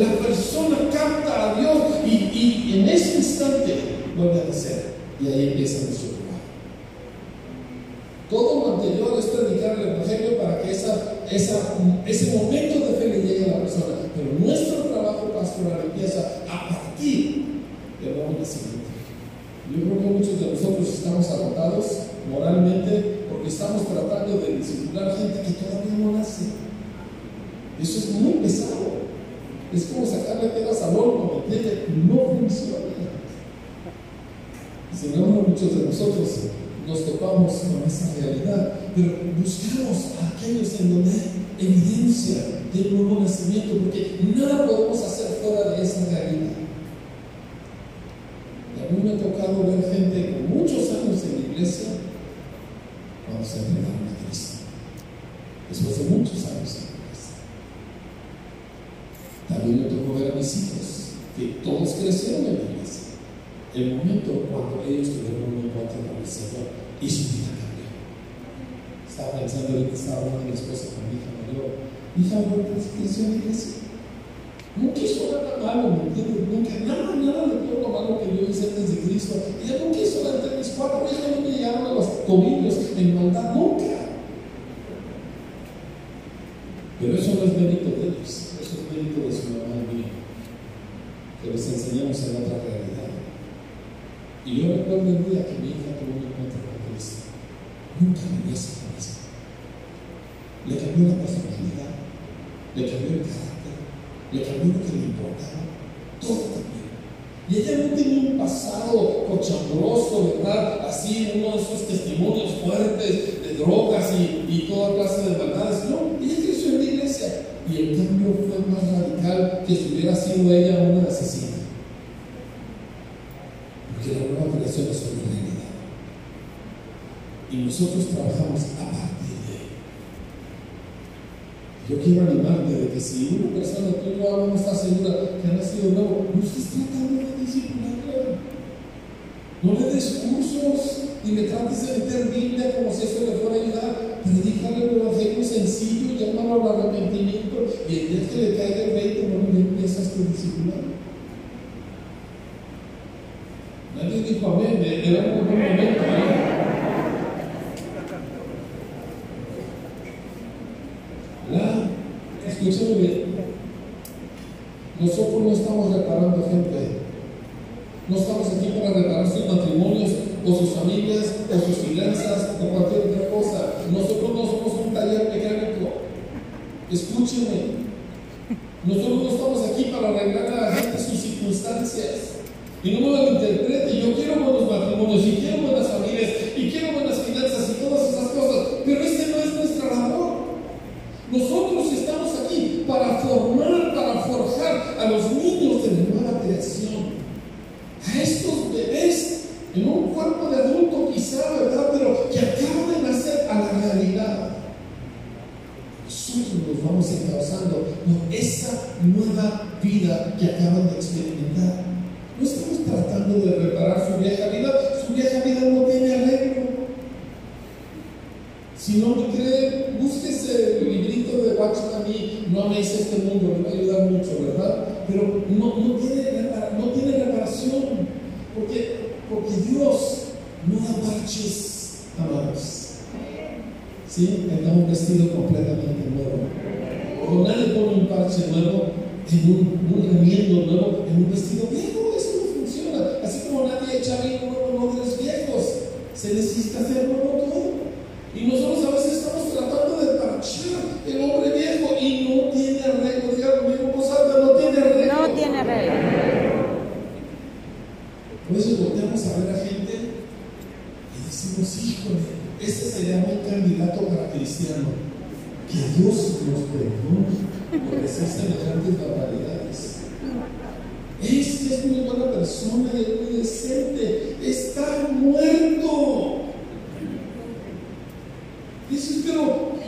la persona capta a Dios y, en ese instante vuelve a nacer. Y ahí empieza nuestro trabajo. Todo lo anterior es predicar el Evangelio para que ese momento de fe le llegue a la persona. Pero nuestro trabajo pastoral empieza a partir del nuevo nacimiento. Yo creo que muchos de nosotros estamos agotados moralmente porque estamos tratando de disciplinar gente que todavía no nace. Eso es muy pesado. Es como sacarle pedas al horno, ¿me entiende? No funciona. Embargo, muchos de nosotros nos topamos con esa realidad, pero buscamos a aquellos en donde hay evidencia del nuevo nacimiento, porque nada podemos hacer fuera de esa realidad. Y a mí me ha tocado ver gente con muchos años en la iglesia cuando se entregaron a Cristo, después de muchos años en la iglesia. También me tocó ver a mis hijos, que todos crecieron en la iglesia. El momento cuando ellos tuvieron un encuentro con el Señor y su vida cambió. Estaba pensando ahorita, estaba hablando mi esposa con mi hija mayor. Mi hija mayor creció en la iglesia. Nunca hizo nada malo, ¿me? Nunca, nada, nada de todo lo malo que yo hice antes de Cristo. Ella hizo nada entre mis cuatro hijos, no me llegaron a los tobillos en maldad, nunca. Pero eso no es mérito de ellos, eso es mérito de su mamá y mío, enseñamos en otra realidad. Y yo recuerdo el día que mi hija tuvo un encuentro con Cristo. Nunca me esa cabeza. Le cambió la personalidad, le cambió el carácter, le cambió lo que le importaba, todo cambió. Y ella no tenía un pasado cochambroso, ¿verdad? Así, uno de esos testimonios fuertes de drogas y, y toda clase de maldades. No, ella creció en la iglesia. Y el cambio fue más radical que si hubiera sido ella una asesina. Porque la nueva creación es una realidad. Y nosotros trabajamos a partir de ello. Yo quiero animarte de que si una persona tú no, no está segura que ha nacido nuevo, no estés tratando de disciplinarla. No le des cursos ni le trates de meter Biblia como si eso le fuera a ayudar. Predícale el evangelio sencillo, llámalo al arrepentimiento y el día que le caiga el 20 no le empiezas a disciplinar. Nadie dijo amén, me da un momento. ¿eh? La, escúchame bien. Nosotros no estamos reparando gente. No estamos aquí para reparar sus matrimonios o sus familias o sus finanzas o cualquier otra cosa. Nosotros no somos un taller mecánico. Escúcheme. Nosotros no estamos aquí para arreglar a la gente sus circunstancias. Y no me malinterprete, yo quiero buenos matrimonios y quiero buenas familias y quiero buenas finanzas y todas esas cosas, pero este no es nuestra labor. Nosotros estamos aquí para formar, para forjar a los niños de la nueva creación, a estos bebés en un cuerpo de adulto quizá, ¿verdad? Pero que acaban de nacer a la realidad. Nosotros nos vamos encauzando por esa nueva vida que acaban de experimentar. No estamos tratando de reparar su vieja vida, su vieja vida no tiene arreglo. Si no me cree, búsquese el librito de Watchman y no améis este mundo, le va a ayudar mucho, ¿verdad? Pero no, no, tiene, repara- no tiene reparación, porque, porque Dios no da parches, amados. ¿Sí? Tenga un vestido completamente nuevo. Nadie pone un parche nuevo en un, remiendo nuevo en un vestido viejo. Eso no funciona. Así como nadie echa vino nuevo en viejos. Se necesita hacer nuevo todo. Y nosotros a veces estamos tratando de parchar el hombre viejo y no tiene arreglo. Diga conmigo, voz alta, no tiene arreglo. No tiene regla. Por eso volteamos a ver a gente y decimos, híjole, este sería buen candidato para cristiano. Que Dios nos perdone por hacer semejantes barbaridades. Este es muy buena persona es muy decente. Está muerto. Dices, pero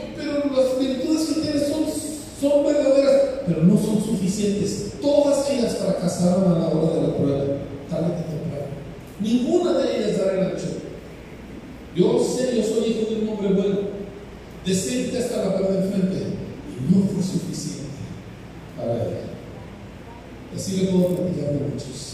las virtudes que tiene son, son verdaderas, pero no son suficientes. Todas ellas fracasaron a la hora de la prueba, tarde que temprano. Ninguna de ellas dará el ancho. Yo sé, yo soy hijo de un hombre bueno, decente hasta la pared del frente, no fue suficiente para él. Así le puedo platicar de muchos.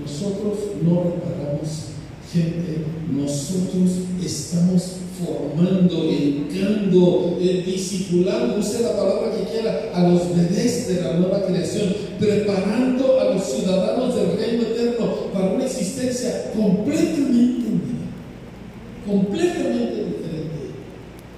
Nosotros no reparamos gente, nosotros estamos formando, educando, eh, discipulando, use la palabra que quiera, a los bebés de la nueva creación, preparando a los ciudadanos del reino eterno para una existencia completamente completamente diferente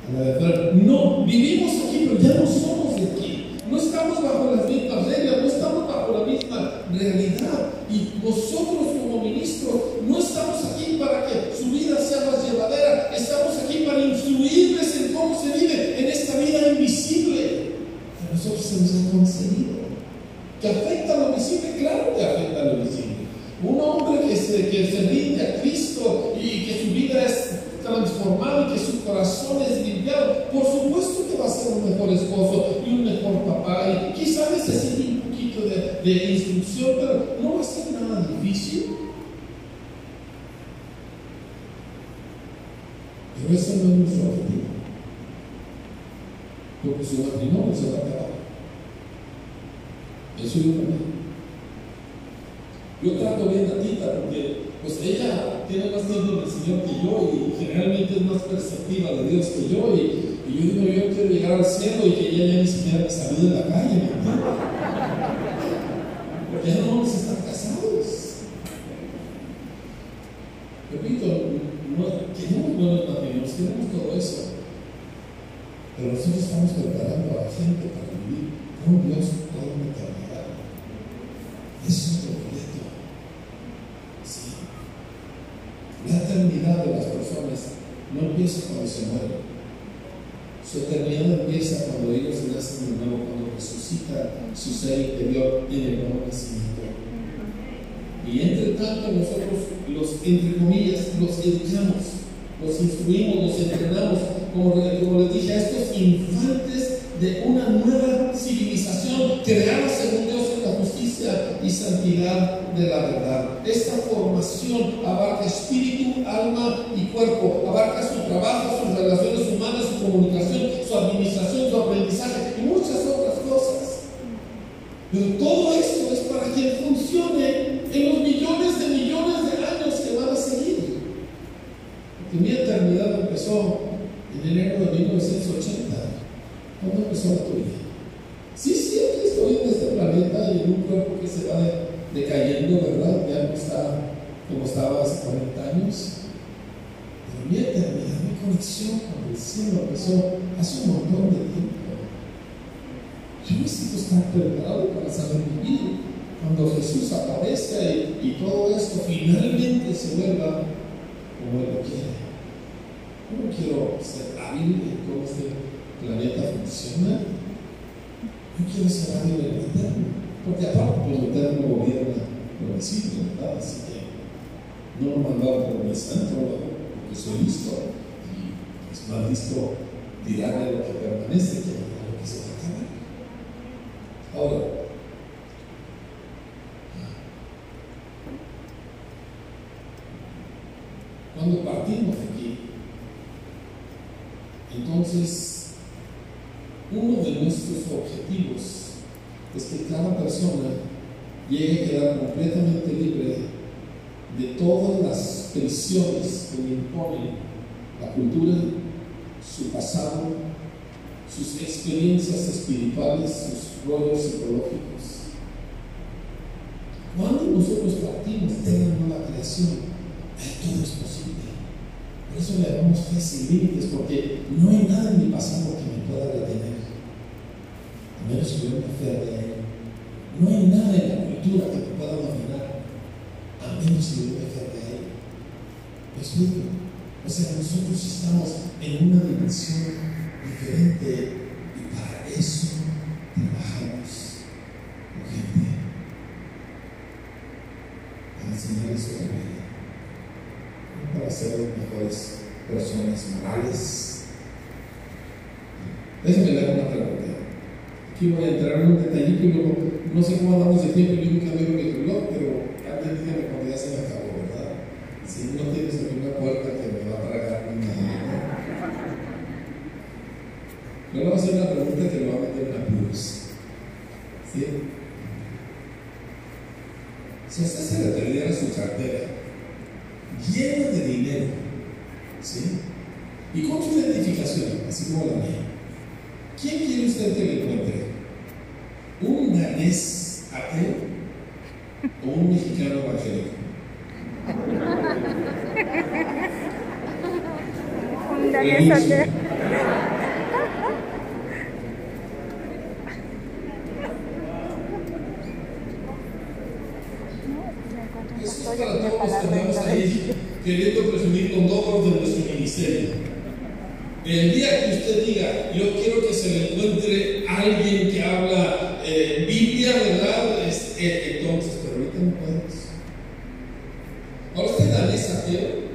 No, vivimos aquí, pero ya no de aquí. No estamos bajo las mismas reglas, no estamos bajo la misma realidad. Y nosotros como ministros no estamos aquí para que su vida sea más llevadera, estamos aquí para influirles en cómo se vive en esta vida invisible que nosotros se nos ha concedido. ¿Que afecta a lo visible? Claro que afecta a lo visible. Un hombre que se, que se rinde a Cristo y que su vida es transformado y que su corazón es limpiado, por supuesto que va a ser un mejor esposo y un mejor papá. Y quizá necesite un poquito de, instrucción, pero no va a ser nada difícil. Pero ese no es nuestro objetivo. Porque su matrimonio se va a acabar. Eso yo también. Yo trato bien a Tita porque pues ella tiene más tiempo en el Señor que yo y generalmente es más perceptiva de Dios que yo y, yo digo, yo quiero llegar al cielo y que ella ya ni siquiera me salude en la calle, ya no vamos a estar casados. Repito, no, queremos buenos matrimonios, queremos todo eso. Pero nosotros estamos preparando a la gente para vivir con Dios toda una eternidad. Eso es lo La eternidad de las personas no empieza cuando se mueren. Su eternidad empieza cuando ellos nacen de nuevo, cuando resucita su ser interior en el nuevo nacimiento. Y entre tanto nosotros los, entre comillas, los educamos, los instruimos, los entrenamos, como, como les dije, a estos infantes de una nueva civilización creada según Dios en la justicia y santidad de la verdad. Esta formación abarca espíritu, alma y cuerpo, abarca su trabajo, sus relaciones humanas, su comunicación, su administración, su aprendizaje y muchas otras cosas. Pero todo esto es para que funcione en los millones de millones de años que van a seguir. Porque mi eternidad empezó en enero de 1980. ¿Cuándo empezó la tuya? Sí, sí, aquí estoy en este planeta y en un cuerpo que se va decayendo, ¿verdad? Ya no está como estaba hace 40 años. Pero mi eternidad, mi conexión con el cielo empezó hace un montón de tiempo. Yo necesito estar preparado para saber vivir. Cuando Jesús aparezca y, y todo esto finalmente se vuelva como Él lo quiere. No quiero ser hábil en cómo este planeta funciona. Yo quiero ser hábil en el eterno. Porque aparte, pues el eterno gobierna lo visible, ¿verdad? Así que no lo mandaba por mi santo, porque soy listo. Y es más listo tirarle lo que permanece que lo que se va a acabar. Ahora, cuando partimos de aquí, entonces, uno de nuestros objetivos es persona llegue a quedar completamente libre de todas las prisiones que le imponen la cultura, su pasado, sus experiencias espirituales, sus rollos psicológicos. Cuando nosotros partimos de la nueva creación, todo es posible. Por eso le damos fe sin límites, porque no hay nada en mi pasado que me pueda detener. A menos que yo me aferre a él. No hay nada en la cultura que me pueda dominar, a menos que yo me aferre a él. ¿Me explico? O sea, nosotros estamos en una dimensión diferente y para eso trabajamos con gente. Para enseñarles la vida para ser mejores personas morales. Déjenme dar una pregunta. Aquí voy a entrar en un detallito y luego no sé cómo andamos de tiempo, yo nunca veo mi reloj, pero alguien dígame cuando ya se me acabó, ¿verdad? Si no tienes una puerta que me va a tragar ni nada. Le voy a hacer una pregunta que lo va a meter en apuros. ¿Sí? Si usted se le perdiera su cartera llena de dinero, ¿sí? Y con su identificación, así como la mía, ¿quién quiere usted que le encuentre? ¿Un danés ateo o un mexicano evangélico? Un danés ateo. Eso es para todos los que andamos ahí queriendo presumir con logros de nuestro ministerio. El día que usted diga, yo quiero que se le encuentre alguien que habla eh, Biblia, ¿verdad? Es, entonces, pero ahorita no podemos. Ahora usted danés ateo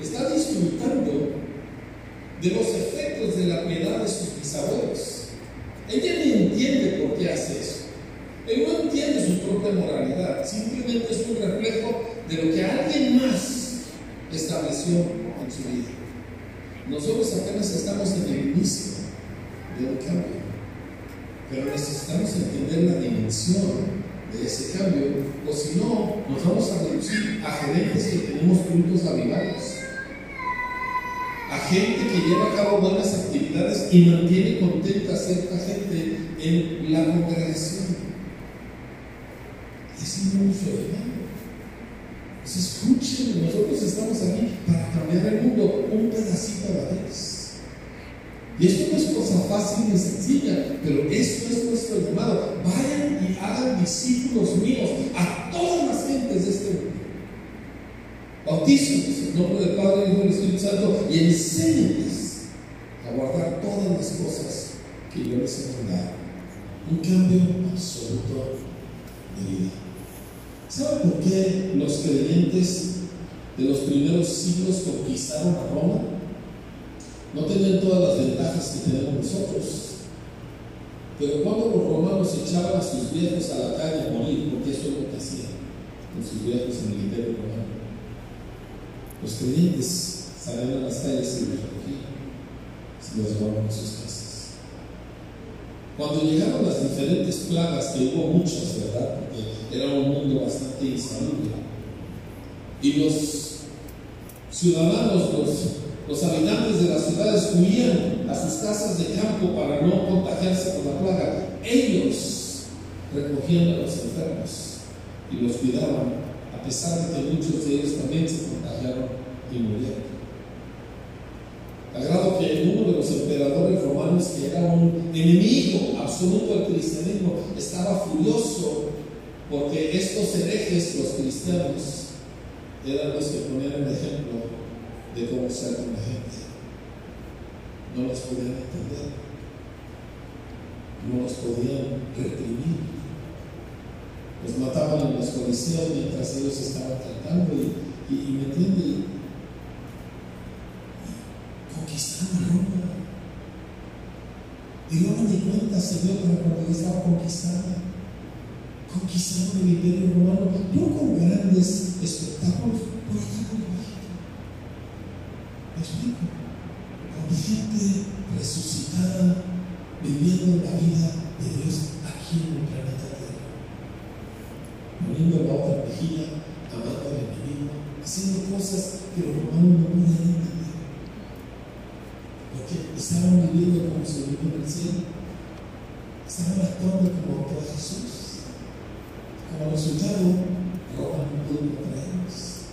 está disfrutando de los efectos de la piedad de sus bisabuelos. Ella no entiende por qué hace eso. Él no entiende su propia moralidad, simplemente es un reflejo de lo que alguien más estableció en su vida. Nosotros apenas estamos en el inicio de un cambio, pero necesitamos entender la dimensión de ese cambio, o si no, nos vamos a reducir a gerentes que tenemos puntos avivales, a gente que lleva a cabo buenas actividades y mantiene contenta a cierta gente en la congregación. Es un uso. Pues escuchen, nosotros estamos aquí para cambiar el mundo un pedacito a la vez. Y esto no es cosa fácil ni sencilla, pero esto es nuestro llamado. Vayan y hagan discípulos míos a todas las gentes de este mundo. Bautícenlos en nombre del Padre, Hijo y del Espíritu Santo y enséñenles a guardar todas las cosas que yo les he mandado. Un cambio absoluto de vida. ¿Saben por qué los creyentes de los primeros siglos conquistaron a Roma? No tenían todas las ventajas que tenemos nosotros. Pero cuando los romanos echaban a sus viejos a la calle a morir, porque eso es lo que hacían con sus viejos en el imperio romano, los creyentes salían a las calles y los recogían, se los llevaban a sus casas. Cuando llegaron las diferentes plagas, que hubo muchas, ¿verdad? Porque era un mundo bastante insalubre. Y los ciudadanos, los, los habitantes de las ciudades huían a sus casas de campo para no contagiarse por la plaga. Ellos recogían a los enfermos y los cuidaban, a pesar de que muchos de ellos también se contagiaron y murieron. A grado que uno de los emperadores romanos, que era un enemigo absoluto del cristianismo, estaba furioso porque estos herejes, los cristianos, eran los que ponían el ejemplo de ser con la gente. No los podían entender, no los podían reprimir. Los mataban en los coliseos mientras ellos estaban tratando y, y, me entiende, conquistaron Roma. Y Roma ni cuenta se dio para cuando estaba conquistada. Conquistaron el imperio romano, no con grandes espectáculos, por acá por bajito. ¿Me explico? Con gente resucitada, viviendo la vida de Dios aquí en el planeta Tierra. Poniendo la otra amando al enemigo, haciendo cosas que los romanos no podían entender porque estaban viviendo como se vive en el cielo, estaban actuando como autor Jesús. Como resultado, Roma no pudo contra ellos.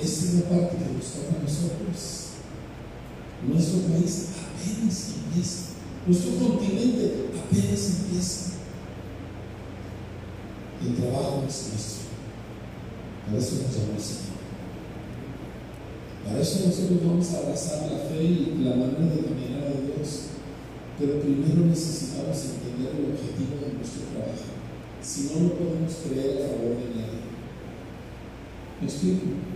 Esta es la parte que nos toca a nosotros. Nuestro país apenas empieza. Nuestro continente apenas empieza. El trabajo es nuestro. Por eso nos llamó el Señor. Para eso nosotros vamos a abrazar la fe y la manera de caminar a Dios. Pero primero necesitamos entender el objetivo de nuestro trabajo. Si no, no podemos creer a favor de nadie. ¿Me explico?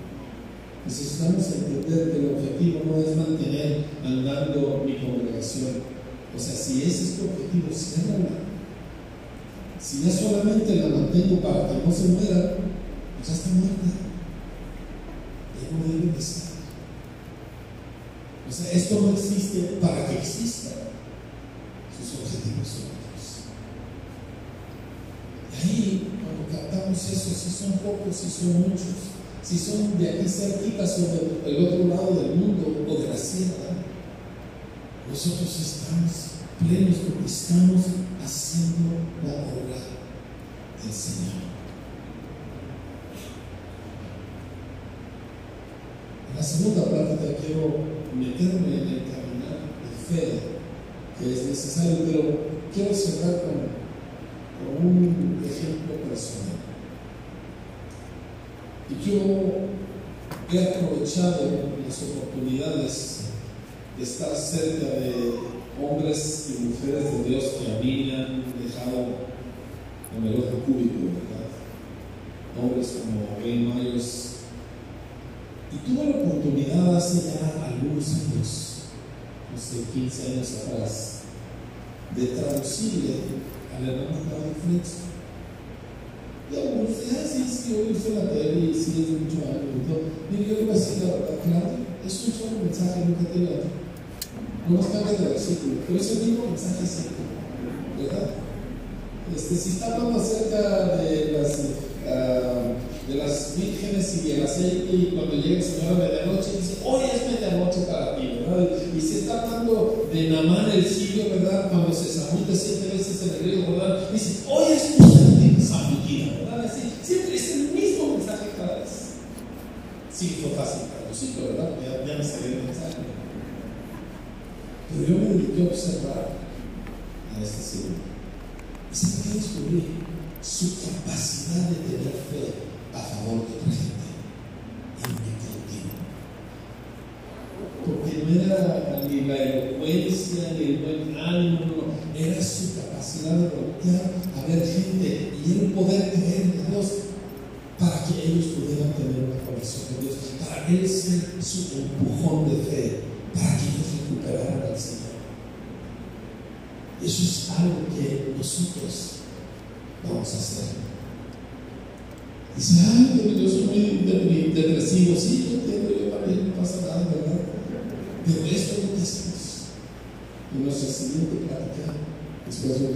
Necesitamos entender que el objetivo no es mantener andando mi congregación. O sea, si ese es tu objetivo, ciérrala. Si ya solamente la mantengo para que no se muera, pues ya está muerta. Ya no debe de estar. O sea, esto no existe para que exista. Sus objetivos son otros. si son pocos, si son muchos, si son de aquí cerquitas o del otro lado del mundo o de la sierra. Nosotros estamos plenos porque estamos haciendo la obra del Señor. En la segunda práctica quiero meterme en el caminar de fe que es necesario, pero quiero cerrar con un ejemplo personal. Y yo he aprovechado las oportunidades de estar cerca de hombres y mujeres de Dios que a mí me han dejado en el otro cúbico, ¿verdad? Hombres como Glenn Myers. Y tuve la oportunidad hace ya algunos años, no sé, 15 años atrás, de traducirle al hermano Padre Fritz. Algunos dicen, ah, sí, sí, hoy hice la tele y sí, es de mucho años y todo. Mire, yo le voy a decir la verdad, claro, es un solo mensaje, nunca tiene otro. No nos cambias de versículo, pero es el mismo mensaje siempre, ¿verdad? Este, si está hablando acerca de las, uh, de las vírgenes y el aceite, y cuando llega el Señor a medianoche, dice, hoy es medianoche para ti, ¿verdad? Y si está hablando de Namán el sirio, ¿verdad? Cuando se zambulte siete veces en el río, ¿verdad? Dice, Sí, fue fácil traducirlo, ¿verdad? Ya, me salió el mensaje. Pero yo me dediqué a observar a este Señor. Y se puede descubrir su capacidad de tener fe a favor de otra gente en un colectivo. Porque no era ni la elocuencia, ni el buen ánimo, era su capacidad de voltear a ver gente y el poder creer en Dios para que ellos pudieran tener una conexión con Dios, para él ser su empujón de fe, para que ellos recuperaran al Señor. Eso es algo que nosotros vamos a hacer. Dice, ay, yo soy muy depresivo. Sí, yo entiendo, yo también no pasa nada, ¿verdad? Pero esto es lo que hacemos. Y nuestra siguiente práctica, después de un